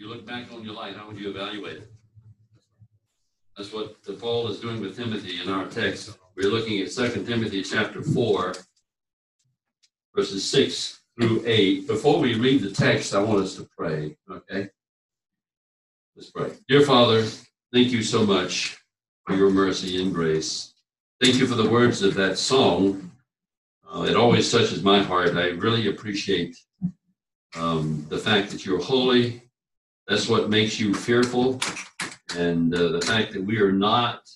you look back on your life, how would you evaluate it? That's what Paul is doing with Timothy in our text. We're looking at Second Timothy chapter 4, verses 6 through 8. Before we read the text, I want us to pray, okay? Let's pray. Dear Father, thank you so much for your mercy and grace. Thank you for the words of that song. Uh, it always touches my heart. I really appreciate um, the fact that you're holy. That's what makes you fearful. And uh, the fact that we are not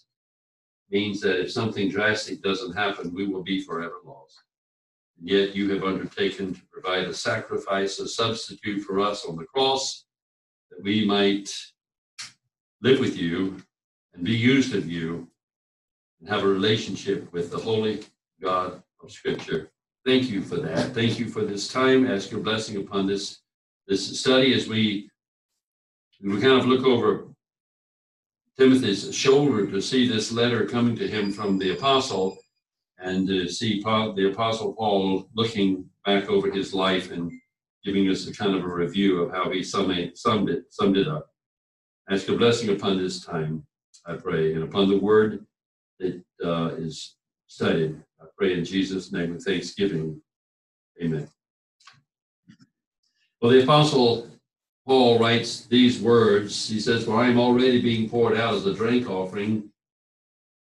means that if something drastic doesn't happen, we will be forever lost. And yet you have undertaken to provide a sacrifice, a substitute for us on the cross, that we might live with you and be used of you and have a relationship with the holy God of Scripture. Thank you for that. Thank you for this time. Ask your blessing upon this this study as we we kind of look over Timothy's shoulder to see this letter coming to him from the apostle and to see Paul, the apostle Paul looking back over his life and giving us a kind of a review of how he summed it, summed it, summed it up. Ask a blessing upon this time, I pray, and upon the word that uh, is studied. I pray in Jesus' name with thanksgiving. Amen. Well, the apostle Paul writes these words. He says, For I am already being poured out as a drink offering,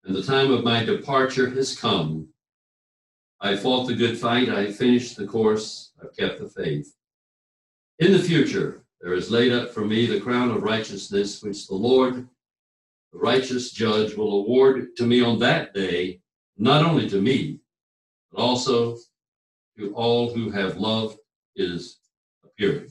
and the time of my departure has come. I fought the good fight, I finished the course, I've kept the faith. In the future, there is laid up for me the crown of righteousness, which the Lord, the righteous judge, will award to me on that day, not only to me, but also to all who have loved his appearing.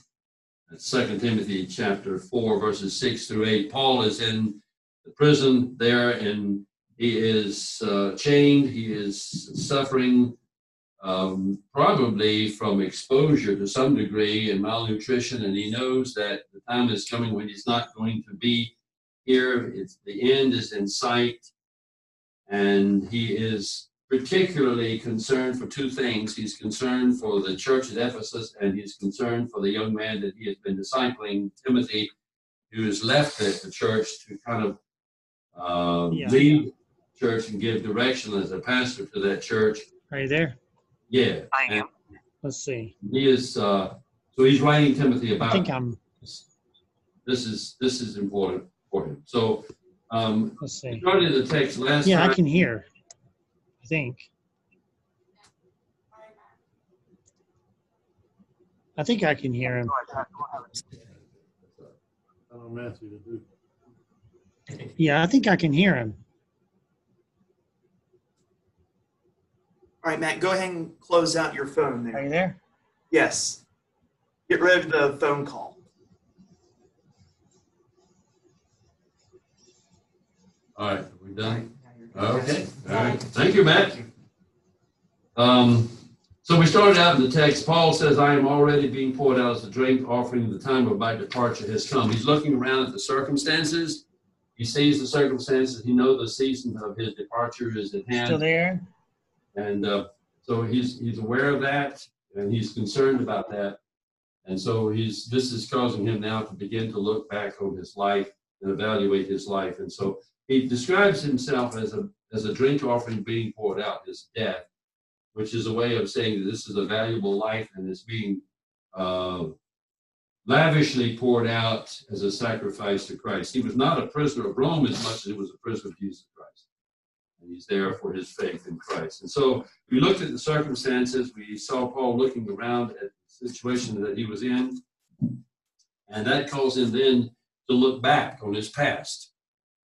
Second Timothy chapter 4, verses 6 through 8. Paul is in the prison there and he is uh, chained, he is suffering um, probably from exposure to some degree and malnutrition, and he knows that the time is coming when he's not going to be here. It's, the end is in sight, and he is particularly concerned for two things. He's concerned for the church at Ephesus, and he's concerned for the young man that he has been discipling, Timothy, who has left the, the church to kind of uh, yeah. lead church and give direction as a pastor to that church. Are you there? Yeah. I am. Let's see. He is. Uh, so he's writing Timothy about. I think I'm. This, this is this is important for him. So um, let's see. Started the text last. Yeah, time. I can hear. I think. I think I can hear him. Yeah, I think I can hear him. All right, Matt, go ahead and close out your phone there. Are you there? Yes. Get rid of the phone call. All right, we're we done? Okay, all right. Thank you, Matt. Um, so we started out in the text. Paul says, I am already being poured out as a drink, offering the time of my departure has come. He's looking around at the circumstances. He sees the circumstances. He knows the season of his departure is at hand. Still there? And uh, so he's he's aware of that, and he's concerned about that. And so he's this is causing him now to begin to look back on his life and evaluate his life. And so he describes himself as a as a drink offering being poured out, his death, which is a way of saying that this is a valuable life and is being uh, lavishly poured out as a sacrifice to Christ. He was not a prisoner of Rome as much as he was a prisoner of Jesus Christ. And he's there for his faith in Christ. And so we looked at the circumstances. We saw Paul looking around at the situation that he was in. And that caused him then to look back on his past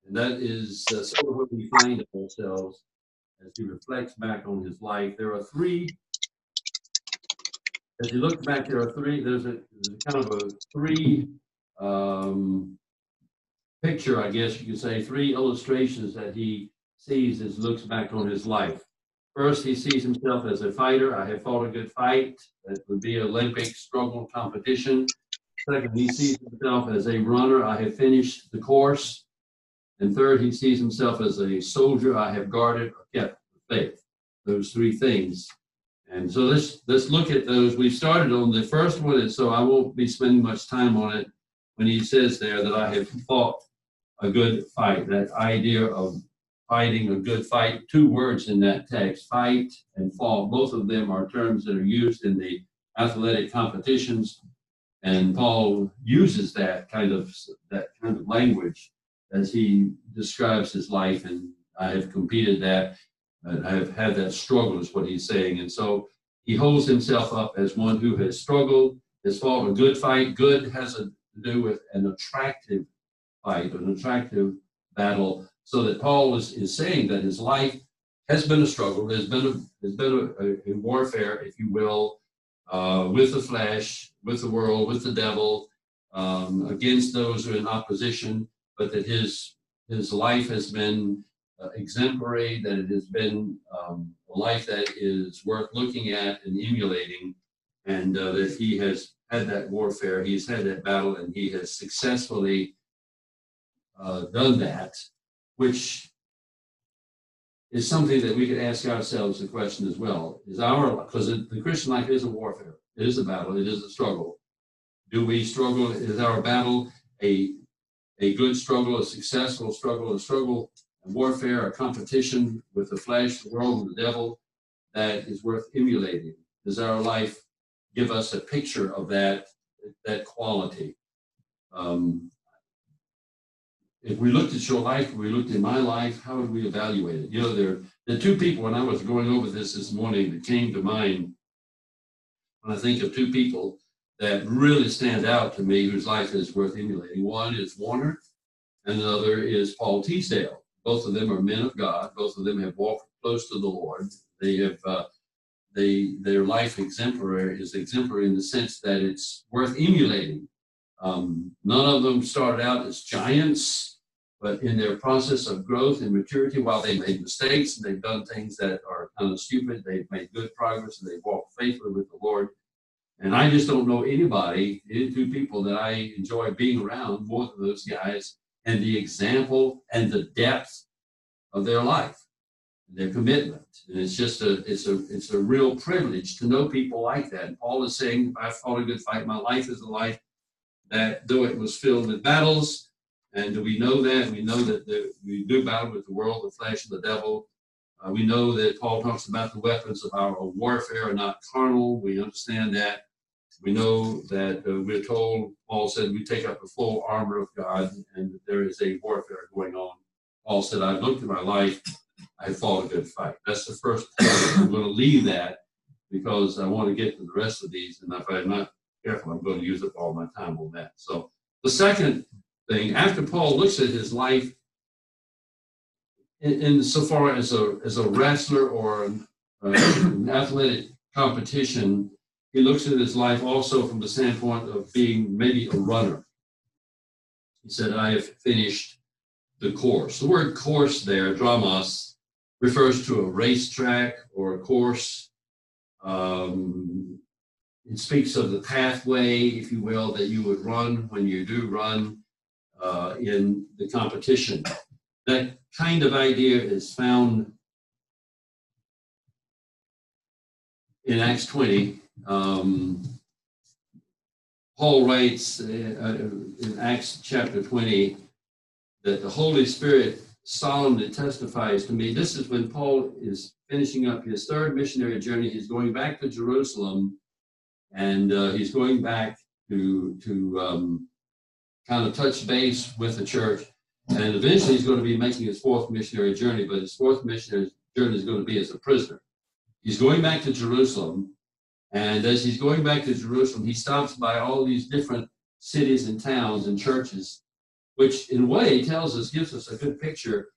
and that is uh, sort of what we find ourselves as he reflects back on his life. There are three, as you look back, there are three, there's a, there's a kind of a three um, picture, I guess you could say, three illustrations that he sees as looks back on his life. First, he sees himself as a fighter. I have fought a good fight. That would be an Olympic struggle competition. Second, he sees himself as a runner. I have finished the course. And third, he sees himself as a soldier. I have guarded or kept faith. Those three things. And so let's let's look at those. We started on the first one, and so I won't be spending much time on it. when he says there that I have fought a good fight. That idea of fighting a good fight, two words in that text, fight and fought, both of them are terms that are used in the athletic competitions. And Paul uses that kind of that kind of language as he describes his life. And I have competed that, and I have had that struggle, is what he's saying. And so he holds himself up as one who has struggled, has fought a good fight. Good has a, to do with an attractive fight, an attractive battle. So that Paul is, is saying that his life has been a struggle, has been a, has been a, a warfare, if you will, uh, with the flesh, with the world, with the devil, um, against those who are in opposition, but that his his life has been uh, exemplary, that it has been um, a life that is worth looking at and emulating, and uh, that he has had that warfare, he's had that battle, and he has successfully uh, done that, which is something that we could ask ourselves the question as well. Is our, because the Christian life is a warfare, it is a battle, it is a struggle. Do we struggle? Is our battle a, a good struggle, a successful struggle, a struggle, a warfare, a competition with the flesh, the world, and the devil that is worth emulating? Does our life give us a picture of that, that quality? Um, if we looked at your life, we looked at my life, how would we evaluate it? You know, there, the two people, when I was going over this this morning, that came to mind when I think of two people that really stand out to me whose life is worth emulating. One is Warner, and the other is Paul Teasdale. Both of them are men of God. Both of them have walked close to the Lord. They have, uh, they, their life exemplary is exemplary in the sense that it's worth emulating. Um, none of them started out as giants, but in their process of growth and maturity, while they made mistakes and they've done things that are kind of stupid, they've made good progress and they've walked faithfully with the Lord. And I just don't know anybody, any two people that I enjoy being around more than those guys and the example and the depth of their life, their commitment. And it's just a it's a it's a real privilege to know people like that. And Paul is saying, I fought a good fight. My life is a life that though it was filled with battles, and do we know that? We know that the, we do battle with the world, the flesh, and the devil. Uh, we know that Paul talks about the weapons of our warfare are not carnal. We understand that. We know that uh, we're told, Paul said, we take up the full armor of God and that there is a warfare going on. Paul said, I've looked at my life, I fought a good fight. That's the first point. I'm going to leave that because I want to get to the rest of these. And if I'm not careful, I'm going to use up all my time on that. So the second thing, after Paul looks at his life in, in so far as a, as a wrestler or an, uh, an athletic competition, he looks at his life also from the standpoint of being maybe a runner. He said, I have finished the course. The word course there, dromos, refers to a racetrack or a course. Um, it speaks of the pathway, if you will, that you would run when you do run uh, in the competition. That kind of idea is found in Acts 20. Um, Paul writes uh, in Acts chapter 20 that the Holy Spirit solemnly testifies to me. This is when Paul is finishing up his third missionary journey. He's going back to Jerusalem and uh, he's going back to, to um, kind of touch base with the church. And eventually he's going to be making his fourth missionary journey, but his fourth missionary journey is going to be as a prisoner. He's going back to Jerusalem. And as he's going back to Jerusalem, he stops by all these different cities and towns and churches, which in a way tells us, gives us a good picture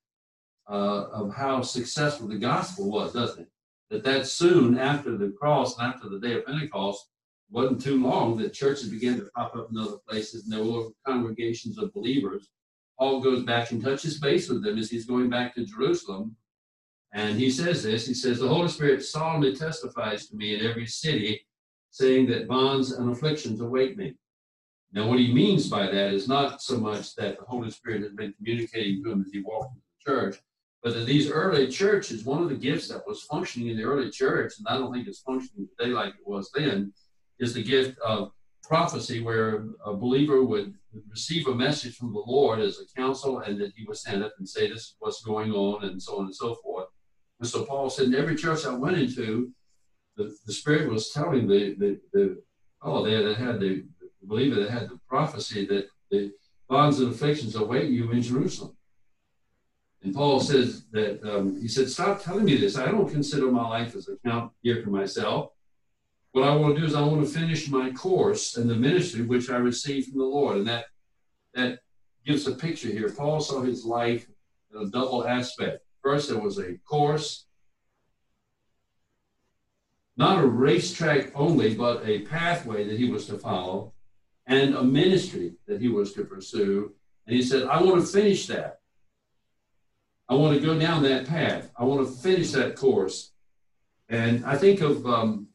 uh, of how successful the gospel was, doesn't it? That that soon after the cross and after the day of Pentecost, wasn't too long that churches began to pop up in other places and there were congregations of believers. Paul goes back and touches base with them as he's going back to Jerusalem. And he says this he says, The Holy Spirit solemnly testifies to me in every city, saying that bonds and afflictions await me. Now, what he means by that is not so much that the Holy Spirit has been communicating to him as he walked into the church, but that these early churches, one of the gifts that was functioning in the early church, and I don't think it's functioning today like it was then, is the gift of prophecy, where a believer would receive a message from the Lord as a counsel, and that he would stand up and say, "This is what's going on," and so on and so forth. And so Paul said, in every church I went into, the, the Spirit was telling the the, the oh they had the, the believer that had the prophecy that the bonds and afflictions await you in Jerusalem. And Paul says that um, he said, "Stop telling me this. I don't consider my life as a count here for myself." what I want to do is I want to finish my course and the ministry which I received from the Lord. And that that gives a picture here. Paul saw his life in a double aspect. First, there was a course, not a racetrack only, but a pathway that he was to follow, and a ministry that he was to pursue. And he said, I want to finish that. I want to go down that path. I want to finish that course. And I think of um,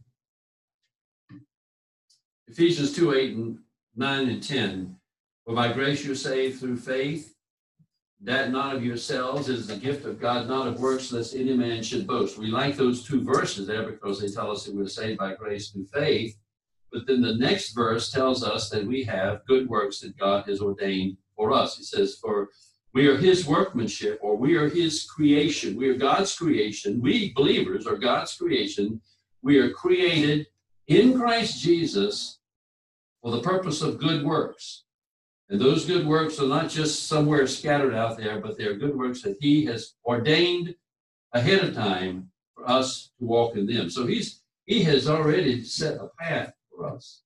Ephesians 2 8 and 9 and 10. For by grace you're saved through faith, that not of yourselves is the gift of God, not of works, lest any man should boast. We like those two verses there because they tell us that we're saved by grace through faith. But then the next verse tells us that we have good works that God has ordained for us. He says, For we are his workmanship, or we are his creation. We are God's creation. We believers are God's creation. We are created in Christ Jesus for the purpose of good works. And those good works are not just somewhere scattered out there, but they are good works that He has ordained ahead of time for us to walk in them. So He's He has already set a path for us,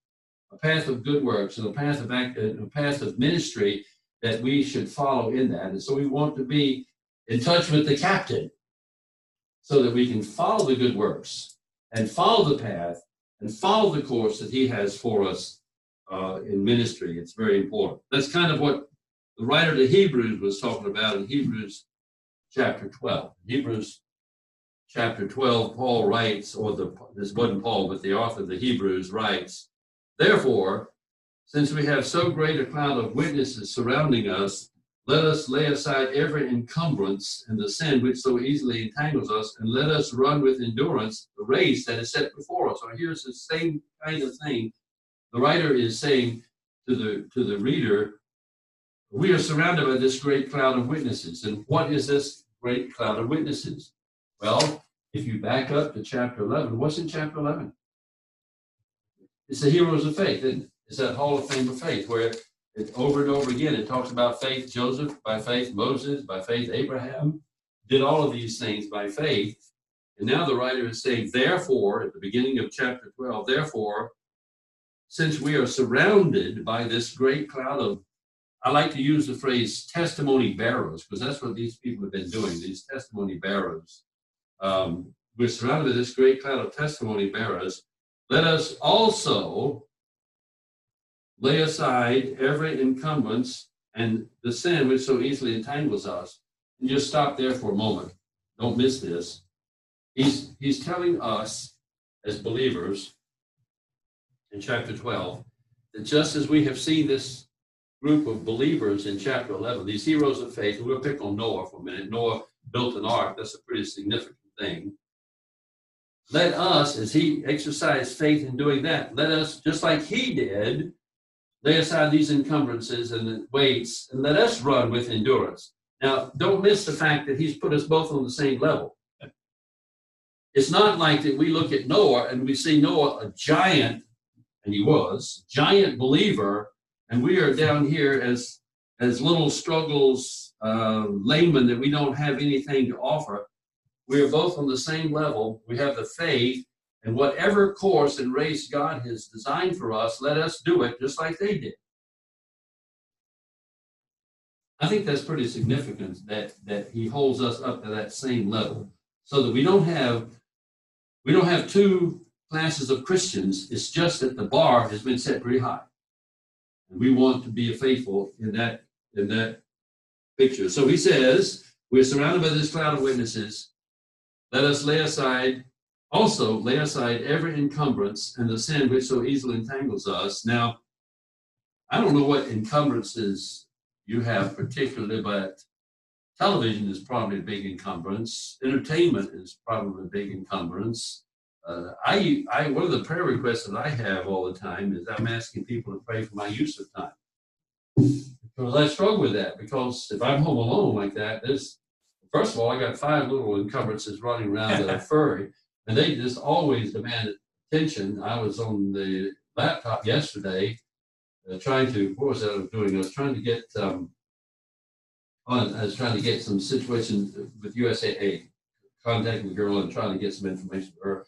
a path of good works and a path of act, a path of ministry that we should follow in that. And so we want to be in touch with the captain so that we can follow the good works and follow the path and follow the course that he has for us uh, in ministry. It's very important. That's kind of what the writer to Hebrews was talking about in Hebrews chapter 12. Hebrews chapter 12, Paul writes, or the this wasn't Paul, but the author of the Hebrews writes, Therefore, since we have so great a cloud of witnesses surrounding us, let us lay aside every encumbrance and the sin which so easily entangles us, and let us run with endurance the race that is set before us. So here's the same kind of thing the writer is saying to the to the reader, we are surrounded by this great cloud of witnesses. And what is this great cloud of witnesses? Well, if you back up to chapter 11, what's in chapter 11? It's the heroes of faith, isn't it? It's that Hall of Fame of faith where it over and over again it talks about faith Joseph, by faith Moses, by faith Abraham, did all of these things by faith. And now the writer is saying, therefore, at the beginning of chapter 12, therefore, since we are surrounded by this great cloud of, I like to use the phrase testimony bearers, because that's what these people have been doing, these testimony bearers. Um, we're surrounded by this great cloud of testimony bearers. Let us also lay aside every encumbrance and the sin which so easily entangles us. And just stop there for a moment. Don't miss this. He's, he's telling us as believers in chapter 12 that just as we have seen this group of believers in chapter 11, these heroes of faith, we'll pick on Noah for a minute. Noah built an ark, that's a pretty significant thing. Let us, as he exercised faith in doing that, let us, just like he did, lay aside these encumbrances and weights, and let us run with endurance. Now, don't miss the fact that he's put us both on the same level. It's not like that we look at Noah and we see Noah a giant and he was, giant believer, and we are down here as as little struggles, uh, laymen that we don't have anything to offer. We are both on the same level. We have the faith, and whatever course and race God has designed for us, let us do it just like they did. I think that's pretty significant that that He holds us up to that same level, so that we don't have we don't have two classes of Christians. It's just that the bar has been set pretty high. And we want to be faithful in that in that picture. So he says, we're surrounded by this cloud of witnesses. Let us lay aside, also lay aside every encumbrance and the sin which so easily entangles us. Now, I don't know what encumbrances you have particularly, but television is probably a big encumbrance. Entertainment is probably a big encumbrance. Uh, I, I, one of the prayer requests that I have all the time is I'm asking people to pray for my use of time. Because I struggle with that because if I'm home alone like that, there's first of all, I got five little encumbrances running around that are furry, and they just always demand attention. I was on the laptop yesterday uh, trying to, what was that I was doing? I was trying to get, um, on, I was trying to get some situation with USAA, contacting the girl and trying to get some information for her.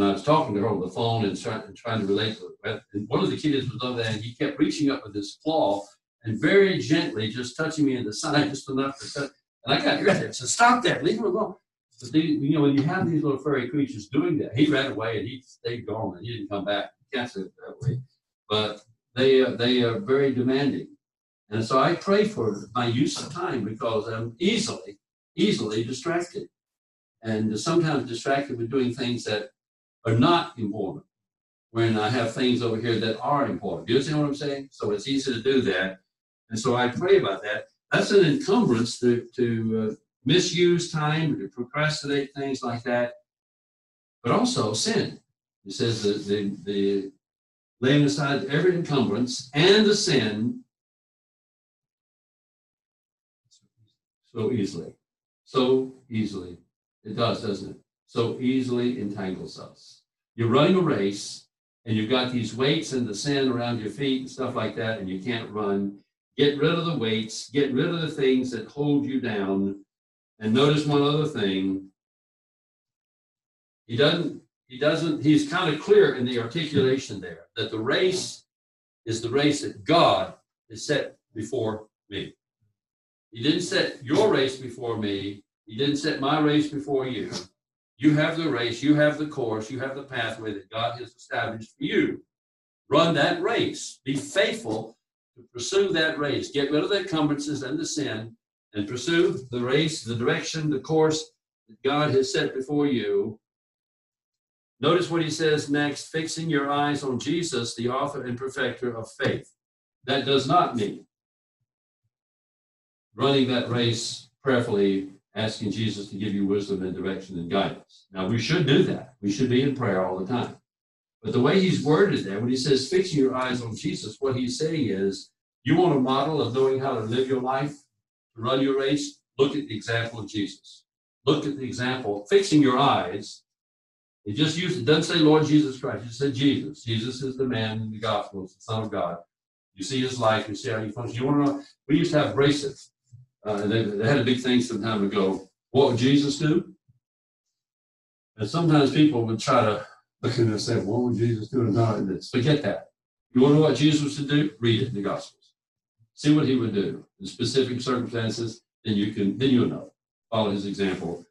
And I was talking to her on the phone and trying, and trying to relate to it. And one of the kids was over there and he kept reaching up with his claw and very gently just touching me in the side just enough to touch. And I got irritated. Said, stop that, leave him alone. But they, you know, when you have these little furry creatures doing that, he ran away and he stayed gone and he didn't come back. You can't say it that way. But they, uh, they are very demanding. And so I pray for my use of time because I'm easily, easily distracted. And sometimes distracted with doing things that are not important when I have things over here that are important. Do you understand what I'm saying? So it's easy to do that. And so I pray about that. That's an encumbrance to, to uh, misuse time, to procrastinate things like that, but also sin. It says that the, the laying aside every encumbrance and the sin so easily. So easily. It does, doesn't it? So easily entangles us. You're running a race and you've got these weights and the sand around your feet and stuff like that, and you can't run. Get rid of the weights, get rid of the things that hold you down. And notice one other thing. He doesn't, he doesn't, he's kind of clear in the articulation there that the race is the race that God has set before me. He didn't set your race before me. He didn't set my race before you. You have the race, you have the course, you have the pathway that God has established for you. Run that race. Be faithful to pursue that race. Get rid of the encumbrances and the sin and pursue the race, the direction, the course that God has set before you. Notice what he says next fixing your eyes on Jesus, the author and perfecter of faith. That does not mean running that race prayerfully asking Jesus to give you wisdom and direction and guidance. Now, we should do that. We should be in prayer all the time. But the way he's worded there, when he says fixing your eyes on Jesus, what he's saying is you want a model of knowing how to live your life, to run your race, look at the example of Jesus. Look at the example, fixing your eyes. It just used, it doesn't say Lord Jesus Christ, it said Jesus. Jesus is the man in the Gospels, the Son of God. You see his life, you see how he functions. You want to know, we used to have bracelets uh, they, they had a big thing some time ago. What would Jesus do? And sometimes people would try to look at it and say, What would Jesus do about this? Forget that. You want to know what Jesus would do? Read it in the Gospels. See what he would do in specific circumstances, then you can then you'll know. Follow his example.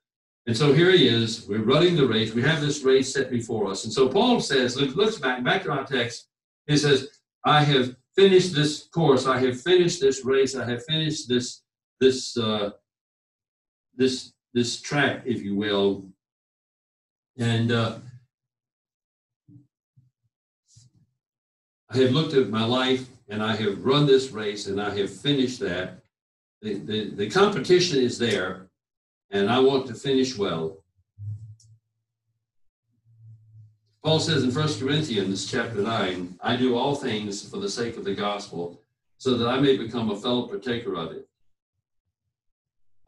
And so here he is. We're running the race. We have this race set before us. And so Paul says, look, looks back, back to our text. He says, I have finished this course. I have finished this race. I have finished this this uh, this this track, if you will, and uh, I have looked at my life and I have run this race and I have finished that. The, the, the competition is there, and I want to finish well. Paul says in 1 Corinthians chapter 9, I do all things for the sake of the gospel, so that I may become a fellow partaker of it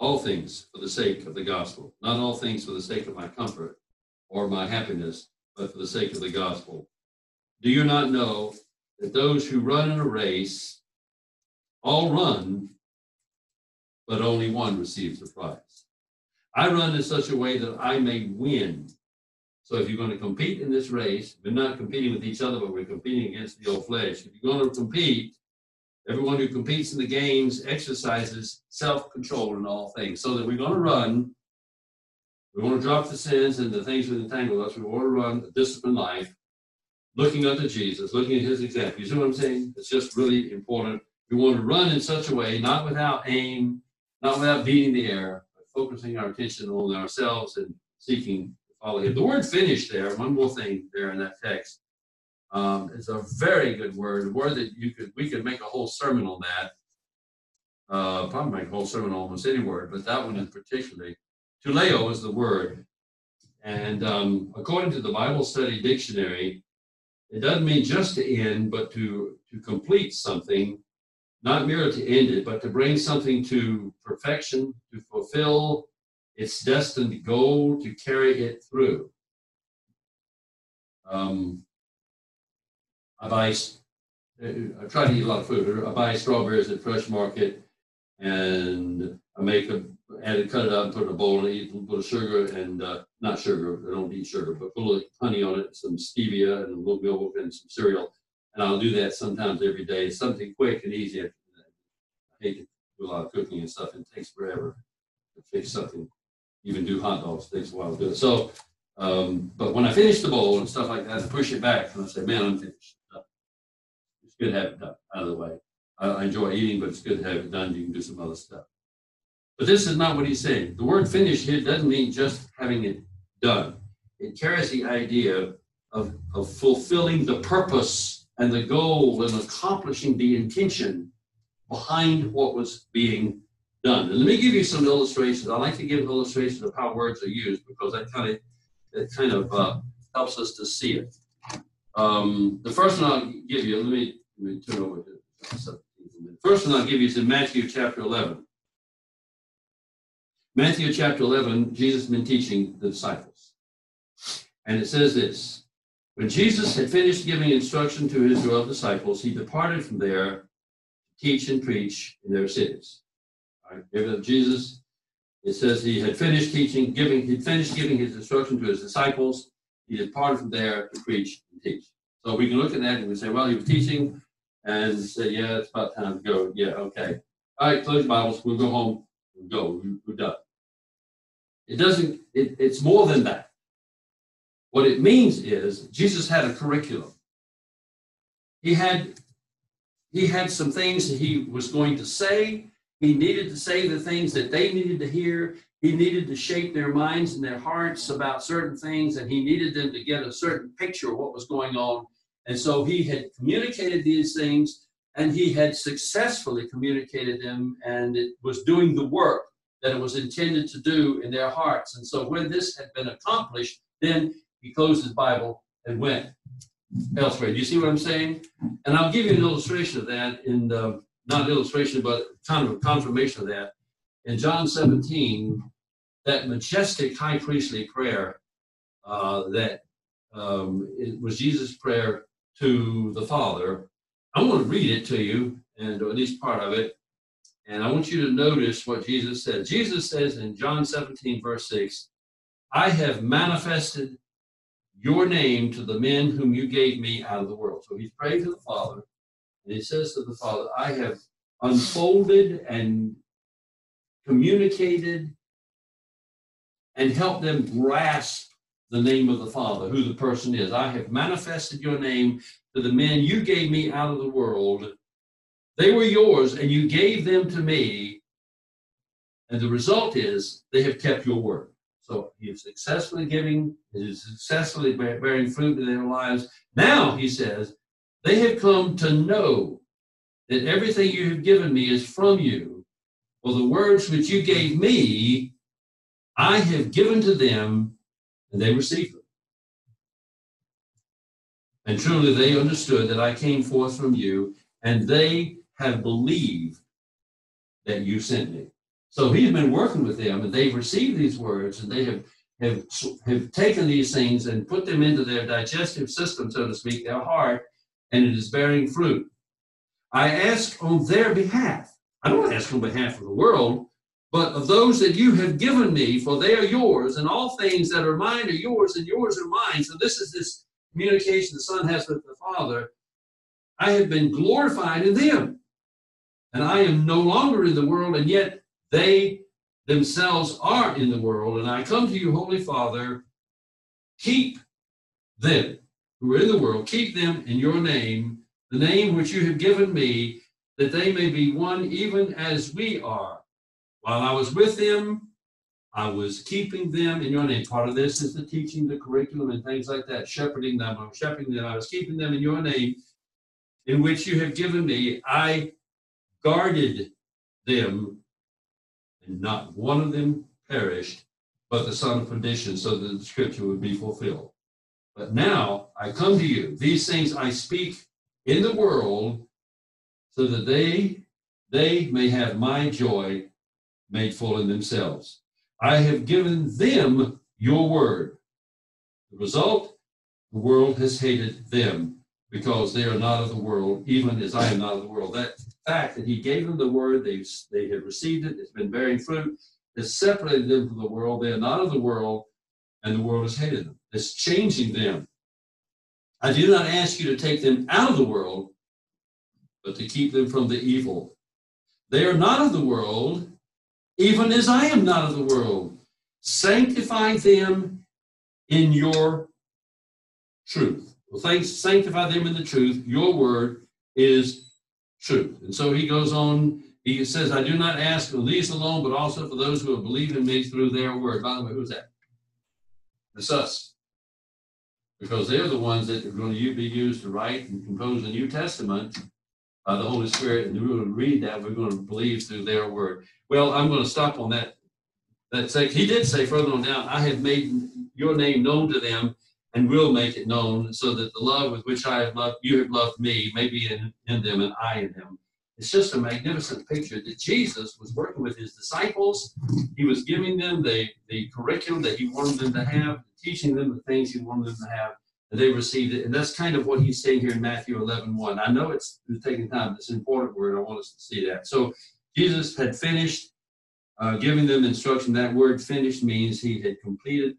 all things for the sake of the gospel, not all things for the sake of my comfort or my happiness, but for the sake of the gospel. Do you not know that those who run in a race all run, but only one receives the prize? I run in such a way that I may win. So if you're going to compete in this race, we're not competing with each other, but we're competing against the old flesh. If you're going to compete, Everyone who competes in the games exercises self control in all things. So that we're going to run, we want to drop the sins and the things that entangle us. We want to run a disciplined life, looking unto Jesus, looking at his example. You see what I'm saying? It's just really important. We want to run in such a way, not without aim, not without beating the air, but focusing our attention on ourselves and seeking to follow him. The word finish there, one more thing there in that text. Um, it's a very good word, a word that you could we could make a whole sermon on that. Uh, probably make a whole sermon on almost any word, but that one in particularly. Teleo is the word, and um, according to the Bible Study Dictionary, it doesn't mean just to end, but to to complete something not merely to end it, but to bring something to perfection, to fulfill its destined goal, to carry it through. Um, I buy, I try to eat a lot of food. I buy strawberries at Fresh Market and I make a, add it, cut it up, and put it in a bowl and eat a little bit of sugar and, uh, not sugar, I don't eat sugar, but put a little honey on it, some stevia and a little milk and some cereal. And I'll do that sometimes every day. It's something quick and easy. I hate to do a lot of cooking and stuff. It takes forever to fix something. Even do hot dogs takes a while to do it. So, um, but when I finish the bowl and stuff like that, I push it back and I say, man, I'm finished. Good to have it done out of the way. I, I enjoy eating, but it's good to have it done. You can do some other stuff. But this is not what he's saying. The word finish here doesn't mean just having it done. It carries the idea of, of fulfilling the purpose and the goal and accomplishing the intention behind what was being done. And let me give you some illustrations. I like to give illustrations of how words are used because that kind of that kind of uh, helps us to see it. Um, the first one I'll give you, let me, turn over to John 17 for a minute. First one I'll give you is in Matthew chapter 11. Matthew chapter 11, Jesus has been teaching the disciples. And it says this When Jesus had finished giving instruction to his 12 disciples, he departed from there to teach and preach in their cities. All right, Jesus. It says he had finished teaching, giving, he'd finished giving his instruction to his disciples. He departed from there to preach and teach. So we can look at that and we say, well, he was teaching and say, yeah, it's about time to go. Yeah, okay. All right, close Bibles. We'll go home. We'll go. We- We're done. It doesn't, it, it's more than that. What it means is Jesus had a curriculum. He had he had some things that he was going to say. He needed to say the things that they needed to hear. He needed to shape their minds and their hearts about certain things, and he needed them to get a certain picture of what was going on. And so he had communicated these things, and he had successfully communicated them, and it was doing the work that it was intended to do in their hearts. And so when this had been accomplished, then he closed his Bible and went elsewhere. Do you see what I'm saying? And I'll give you an illustration of that in the, not an illustration, but kind of a confirmation of that. In John 17, that majestic high priestly prayer uh, that um, it was Jesus' prayer to the Father. I want to read it to you, and at least part of it. And I want you to notice what Jesus said. Jesus says in John 17, verse 6, I have manifested your name to the men whom you gave me out of the world. So he's praying to the Father, and he says to the Father, I have unfolded and communicated and helped them grasp the name of the Father, who the person is. I have manifested your name to the men you gave me out of the world. They were yours, and you gave them to me. And the result is they have kept your word. So he is successfully giving, he is successfully bearing fruit in their lives. Now, he says, they have come to know that everything you have given me is from you. For the words which you gave me, I have given to them, and they received them. And truly they understood that I came forth from you, and they have believed that you sent me. So he's been working with them, and they've received these words, and they have have, have taken these things and put them into their digestive system, so to speak, their heart, and it is bearing fruit. I ask on their behalf. I don't ask on behalf of the world, but of those that you have given me, for they are yours, and all things that are mine are yours, and yours are mine. So this is this communication the Son has with the Father. I have been glorified in them, and I am no longer in the world, and yet they themselves are in the world. And I come to you, Holy Father, keep them who are in the world, keep them in your name, the name which you have given me, that they may be one even as we are. While I was with them, I was keeping them in your name. Part of this is the teaching, the curriculum, and things like that, shepherding them. I was shepherding them. I was keeping them in your name, in which you have given me. I guarded them, and not one of them perished, but the son of perdition, so that the scripture would be fulfilled. But now I come to you. These things I speak in the world, so that they they may have my joy made full in themselves. I have given them your word. The result, the world has hated them because they are not of the world, even as I am not of the world. That fact that he gave them the word, they they have received it, it's been bearing fruit, has separated them from the world. They are not of the world, and the world has hated them. It's changing them. I do not ask you to take them out of the world, but to keep them from the evil. They are not of the world, even as I am not of the world. Sanctify them in your truth. Well, thanks, sanctify them in the truth. Your word is truth. And so he goes on, he says, I do not ask for these alone, but also for those who have believed in me through their word. By the way, who's that? It's us. Because they're the ones that are going to be used to write and compose the New Testament by the Holy Spirit. And we're going to read that. We're going to believe through their word. Well, I'm going to stop on that. That section. He did say further on down, I have made your name known to them and will make it known so that the love with which I have loved you have loved me may be in, in them and I in them. It's just a magnificent picture that Jesus was working with his disciples. He was giving them the, the curriculum that he wanted them to have, teaching them the things he wanted them to have, they received it. And that's kind of what he's saying here in Matthew 11 1. I know it's, taking time, it's an important word. I want us to see that. So Jesus had finished uh, giving them instruction. That word finished means he had completed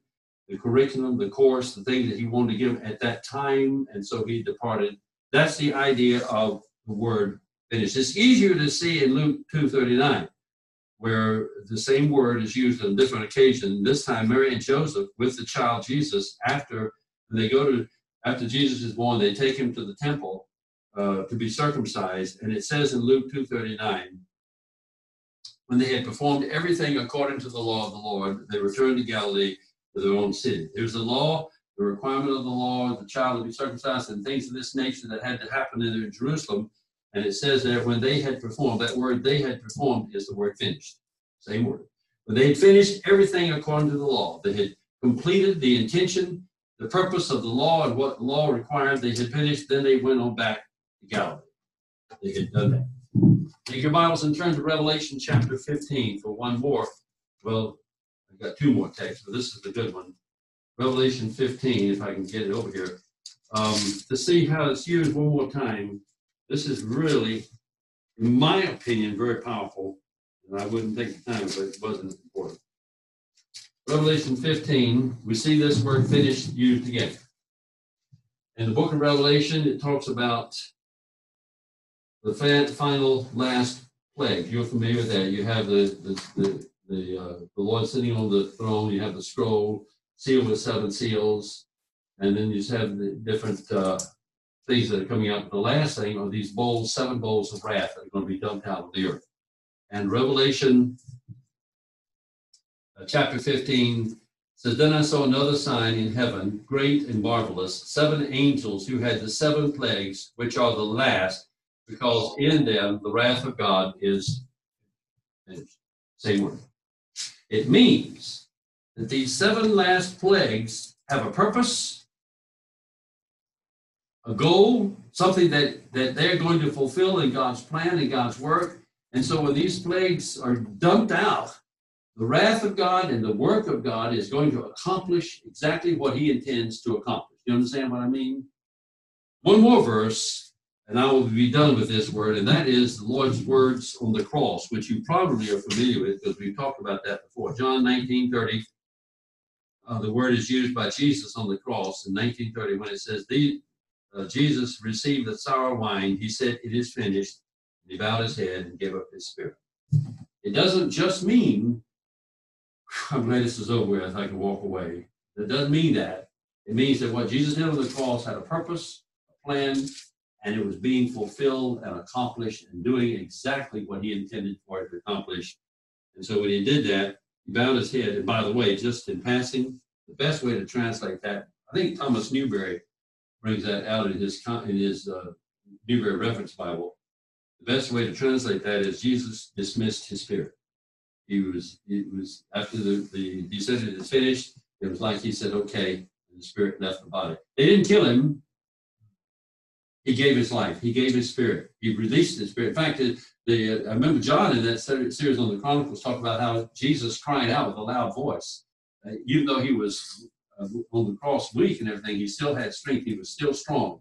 the curriculum, the course, the thing that he wanted to give at that time, and so he departed. That's the idea of the word finished. It's easier to see in Luke 2.39, where the same word is used on different occasion. This time, Mary and Joseph with the child Jesus, after they go to, after Jesus is born, they take him to the temple uh, to be circumcised. And it says in Luke 2.39, when they had performed everything according to the law of the Lord, they returned to Galilee to their own city. There's a law, the requirement of the law, the child to be circumcised, and things of this nature that had to happen in Jerusalem and it says there, when they had performed, that word they had performed is the word finished. Same word. When they had finished everything according to the law, they had completed the intention, the purpose of the law, and what the law required, they had finished, then they went on back to Galilee. They had done that. Take your Bibles and turn to Revelation chapter 15 for one more. Well, I've got two more texts, but this is the good one. Revelation 15, if I can get it over here, um, to see how it's used one more time this is really, in my opinion, very powerful. And I wouldn't take the time, but it wasn't important. Revelation 15, we see this word finished used again. In the book of Revelation, it talks about the final last plague. You're familiar with that. You have the the the, the, uh, the Lord sitting on the throne. You have the scroll sealed with seven seals, and then you just have the different uh, things that are coming out. The last thing are these bowls, seven bowls of wrath that are going to be dumped out of the earth. And Revelation chapter 15 says, Then I saw another sign in heaven, great and marvelous, seven angels who had the seven plagues, which are the last, because in them the wrath of God is finished. Same word. It means that these seven last plagues have a purpose a goal, something that, that they're going to fulfill in God's plan and God's work. And so when these plagues are dumped out, the wrath of God and the work of God is going to accomplish exactly what he intends to accomplish. You understand what I mean? One more verse, and I will be done with this word, and that is the Lord's words on the cross, which you probably are familiar with because we've talked about that before. John 19 30. Uh, the word is used by Jesus on the cross in 1930 when it says, uh, Jesus received the sour wine, he said, It is finished. He bowed his head and gave up his spirit. It doesn't just mean, I'm glad this is over with, I can walk away. It doesn't mean that. It means that what Jesus did on the cross had a purpose, a plan, and it was being fulfilled and accomplished and doing exactly what he intended for it to accomplish. And so when he did that, he bowed his head. And by the way, just in passing, the best way to translate that, I think Thomas Newberry brings that out in his in his uh, Newberry Reference Bible. The best way to translate that is Jesus dismissed his spirit. He was it was after the, the he said finished. It was like he said, okay, the spirit left the body. They didn't kill him. He gave his life. He gave his spirit. He released his spirit. In fact, the I remember John in that series on the Chronicles talked about how Jesus cried out with a loud voice, Uh, even though he was uh, on the cross weak and everything, he still had strength. He was still strong.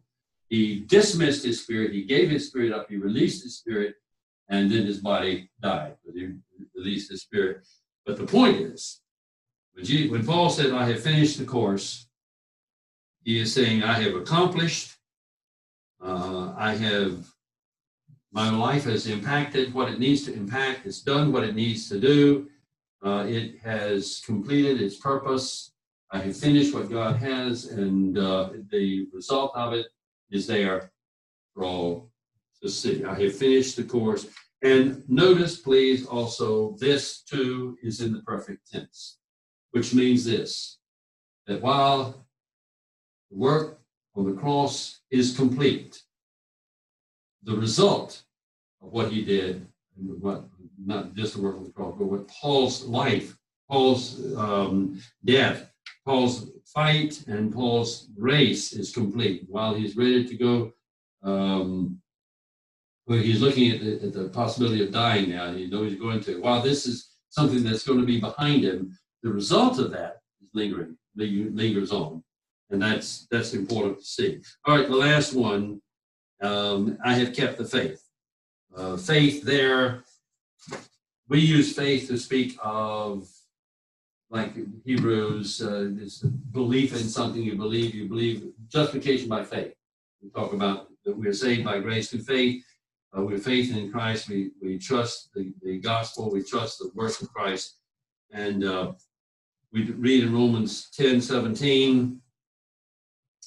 He dismissed his spirit. He gave his spirit up. He released his spirit, and then his body died. But he released his spirit. But the point is, when, Je- when Paul said, "I have finished the course," he is saying, "I have accomplished. Uh, I have." My life has impacted what it needs to impact. It's done what it needs to do. Uh, it has completed its purpose. I have finished what God has, and uh, the result of it is there for all to see. I have finished the course. And notice, please, also, this too is in the perfect tense, which means this that while the work on the cross is complete, the result of what he did, and what not just the work on the cross, but what Paul's life, Paul's um, death, Paul's fight, and Paul's race is complete. While he's ready to go, um, well, he's looking at the, at the possibility of dying now. He knows he's going to. While this is something that's going to be behind him, the result of that is lingering, ling- lingers on, and that's that's important to see. All right, the last one. Um, I have kept the faith. Uh, faith there, we use faith to speak of, like Hebrews, uh, this belief in something you believe, you believe, justification by faith. We talk about that we're saved by grace through faith. Uh, we're faith in Christ. We, we trust the, the gospel. We trust the work of Christ. And uh, we read in Romans 10 17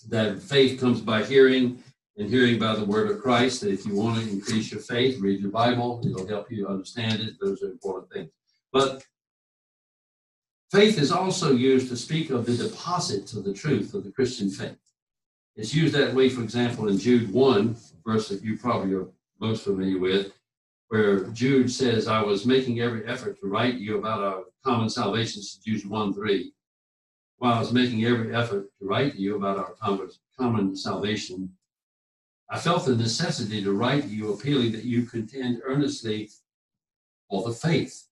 that faith comes by hearing and hearing by the word of Christ. That if you want to increase your faith, read your Bible. It'll help you understand it. Those are important things. But faith is also used to speak of the deposits of the truth of the Christian faith. It's used that way, for example, in Jude 1, verse that you probably are most familiar with, where Jude says, I was making every effort to write you about our common salvation, Jude 1 3. While I was making every effort to write to you about our common, salvation, I felt the necessity to write you, appealing that you contend earnestly for the faith,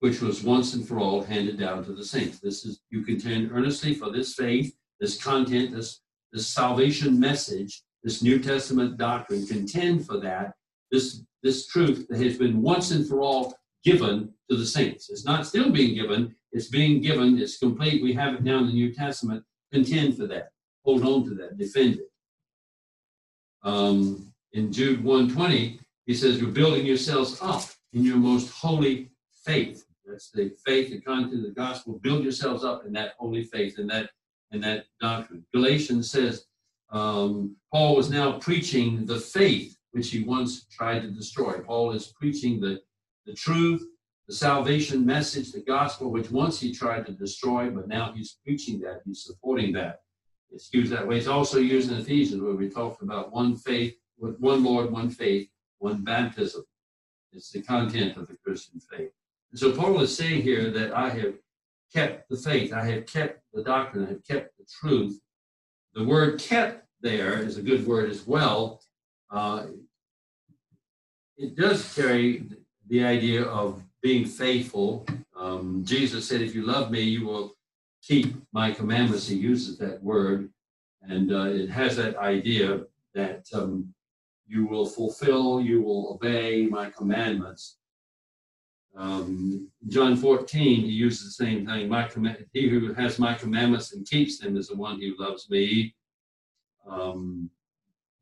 which was once and for all handed down to the saints. This is you contend earnestly for this faith, this content, this this salvation message, this New Testament doctrine. Contend for that. This this truth that has been once and for all given to the saints. It's not still being given. It's being given. It's complete. We have it now in the New Testament. Contend for that. Hold on to that. Defend it um, in Jude 120, he says, You're building yourselves up in your most holy faith. That's the faith, the content of the gospel. Build yourselves up in that holy faith and that and that doctrine. Galatians says um, Paul was now preaching the faith which he once tried to destroy. Paul is preaching the, the truth, the salvation message, the gospel, which once he tried to destroy, but now he's preaching that, he's supporting that. It's used that way. It's also used in Ephesians where we talked about one faith, one Lord, one faith, one baptism. It's the content of the Christian faith. And so Paul is saying here that I have kept the faith, I have kept the doctrine, I have kept the truth. The word kept there is a good word as well. Uh, it does carry the idea of being faithful. Um, Jesus said, If you love me, you will keep my commandments. He uses that word, and uh, it has that idea that um, you will fulfill, you will obey my commandments. Um, John 14, he uses the same thing. My command, he who has my commandments and keeps them is the one who loves me. Um,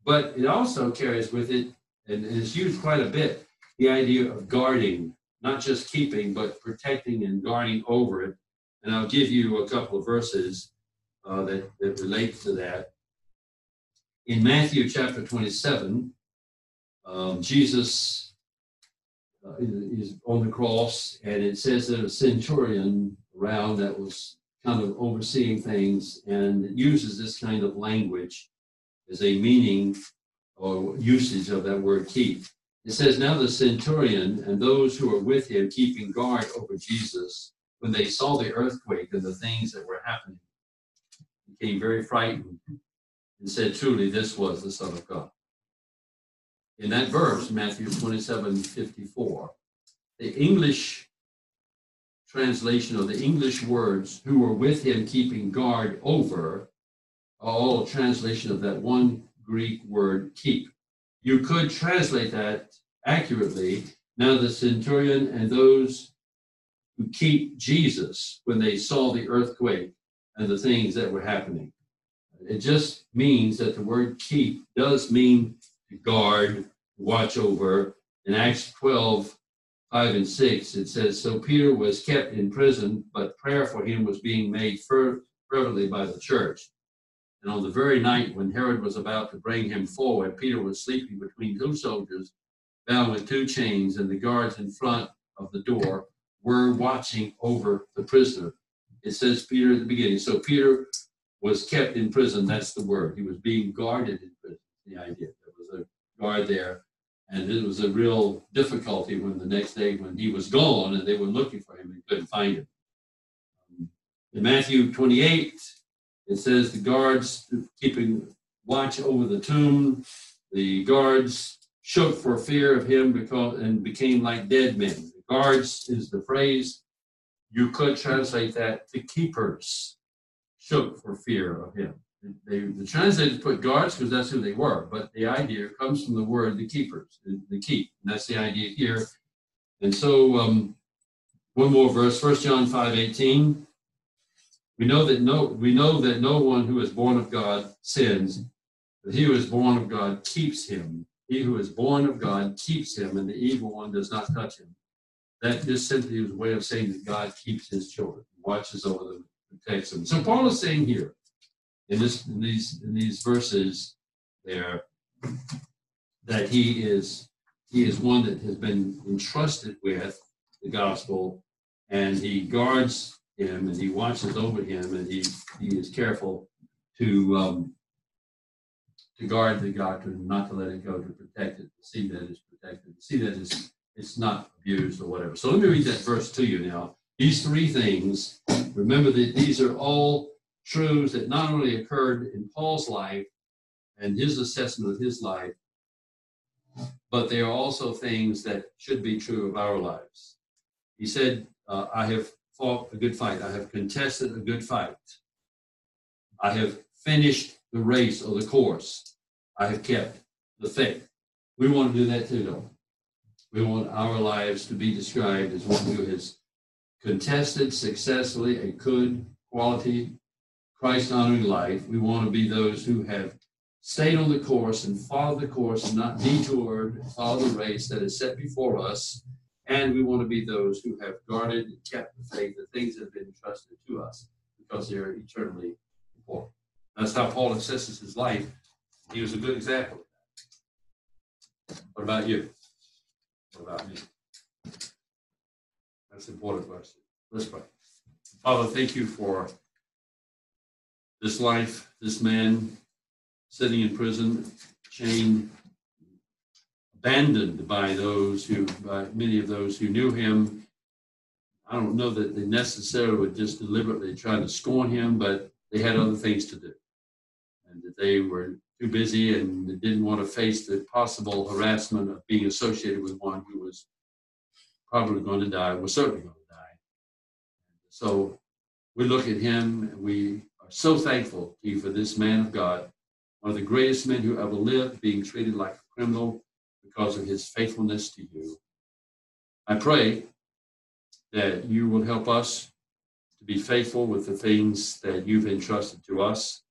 but it also carries with it, and it's used quite a bit, the idea of guarding, not just keeping, but protecting and guarding over it. And I'll give you a couple of verses uh, that, that relate to that. In Matthew chapter 27, um, Jesus uh, is on the cross, and it says that a centurion around that was kind of overseeing things and uses this kind of language as a meaning or usage of that word keep. It says, Now the centurion and those who were with him keeping guard over Jesus, when they saw the earthquake and the things that were happening, became very frightened and said, Truly, this was the Son of God. In that verse, Matthew 27 54, the English translation of the English words, who were with him keeping guard over, are all translation of that one Greek word, keep. You could translate that accurately. Now, the centurion and those who keep Jesus when they saw the earthquake and the things that were happening. It just means that the word keep does mean guard, watch over. In Acts 12, 5 and 6, it says, So Peter was kept in prison, but prayer for him was being made fervently by the church. And on the very night when Herod was about to bring him forward, Peter was sleeping between two soldiers, bound with two chains, and the guards in front of the door were watching over the prisoner. It says Peter at the beginning. So Peter was kept in prison. That's the word. He was being guarded in prison. The idea guard there, and it was a real difficulty when the next day when he was gone and they were looking for him and couldn't find him. Um, in Matthew 28, it says the guards keeping watch over the tomb. The guards shook for fear of him because and became like dead men. The guards is the phrase. You could translate that the keepers shook for fear of him. They, the translators put guards because that's who they were, but the idea comes from the word the keepers, the, keep. And that's the idea here. And so um, one more verse, 1 John 5 18. We know that no we know that no one who is born of God sins, but he who is born of God keeps him. He who is born of God keeps him, and the evil one does not touch him. That just simply is a way of saying that God keeps his children, watches over them, protects them. So Paul is saying here in this in these in these verses there that he is he is one that has been entrusted with the gospel and he guards him and he watches over him and he, he is careful to um, to guard the doctrine, not to let it go, to protect it, to see that it's protected, to see that it's it's not abused or whatever. So let me read that verse to you now. These three things, remember that these are all truths that not only occurred in Paul's life and his assessment of his life, but they are also things that should be true of our lives. He said, uh, I have fought a good fight. I have contested a good fight. I have finished the race or the course. I have kept the faith. We want to do that too, though. We want our lives to be described as one who has contested successfully a good quality Christ honoring life. We want to be those who have stayed on the course and followed the course and not detoured, follow the race that is set before us and we want to be those who have guarded and kept the faith, the things that have been entrusted to us, because they are eternally important. That's how Paul assesses his life. He was a good example. What about you? What about me? That's an important question. Let's pray. Father, thank you for this life, this man sitting in prison, chained abandoned by those who, by many of those who knew him. I don't know that they necessarily would just deliberately try to scorn him, but they had other things to do. And that they were too busy and didn't want to face the possible harassment of being associated with one who was probably going to die, was certainly going to die. So we look at him and we so thankful to you for this man of God, one of the greatest men who ever lived, being treated like a criminal because of his faithfulness to you. I pray that you will help us to be faithful with the things that you've entrusted to us.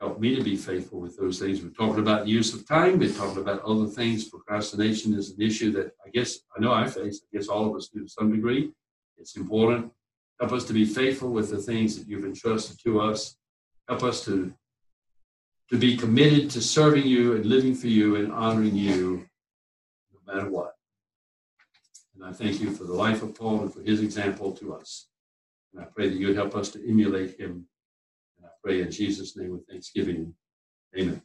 Help me to be faithful with those things. We're talking about the use of time. We're talking about other things. Procrastination is an issue that I guess I know I face. I guess all of us do to some degree. It's important. Help us to be faithful with the things that you've entrusted to us. Help us to, to be committed to serving you and living for you and honoring you no matter what. And I thank you for the life of Paul and for his example to us. And I pray that you would help us to emulate him. And I pray in Jesus' name with thanksgiving. Amen.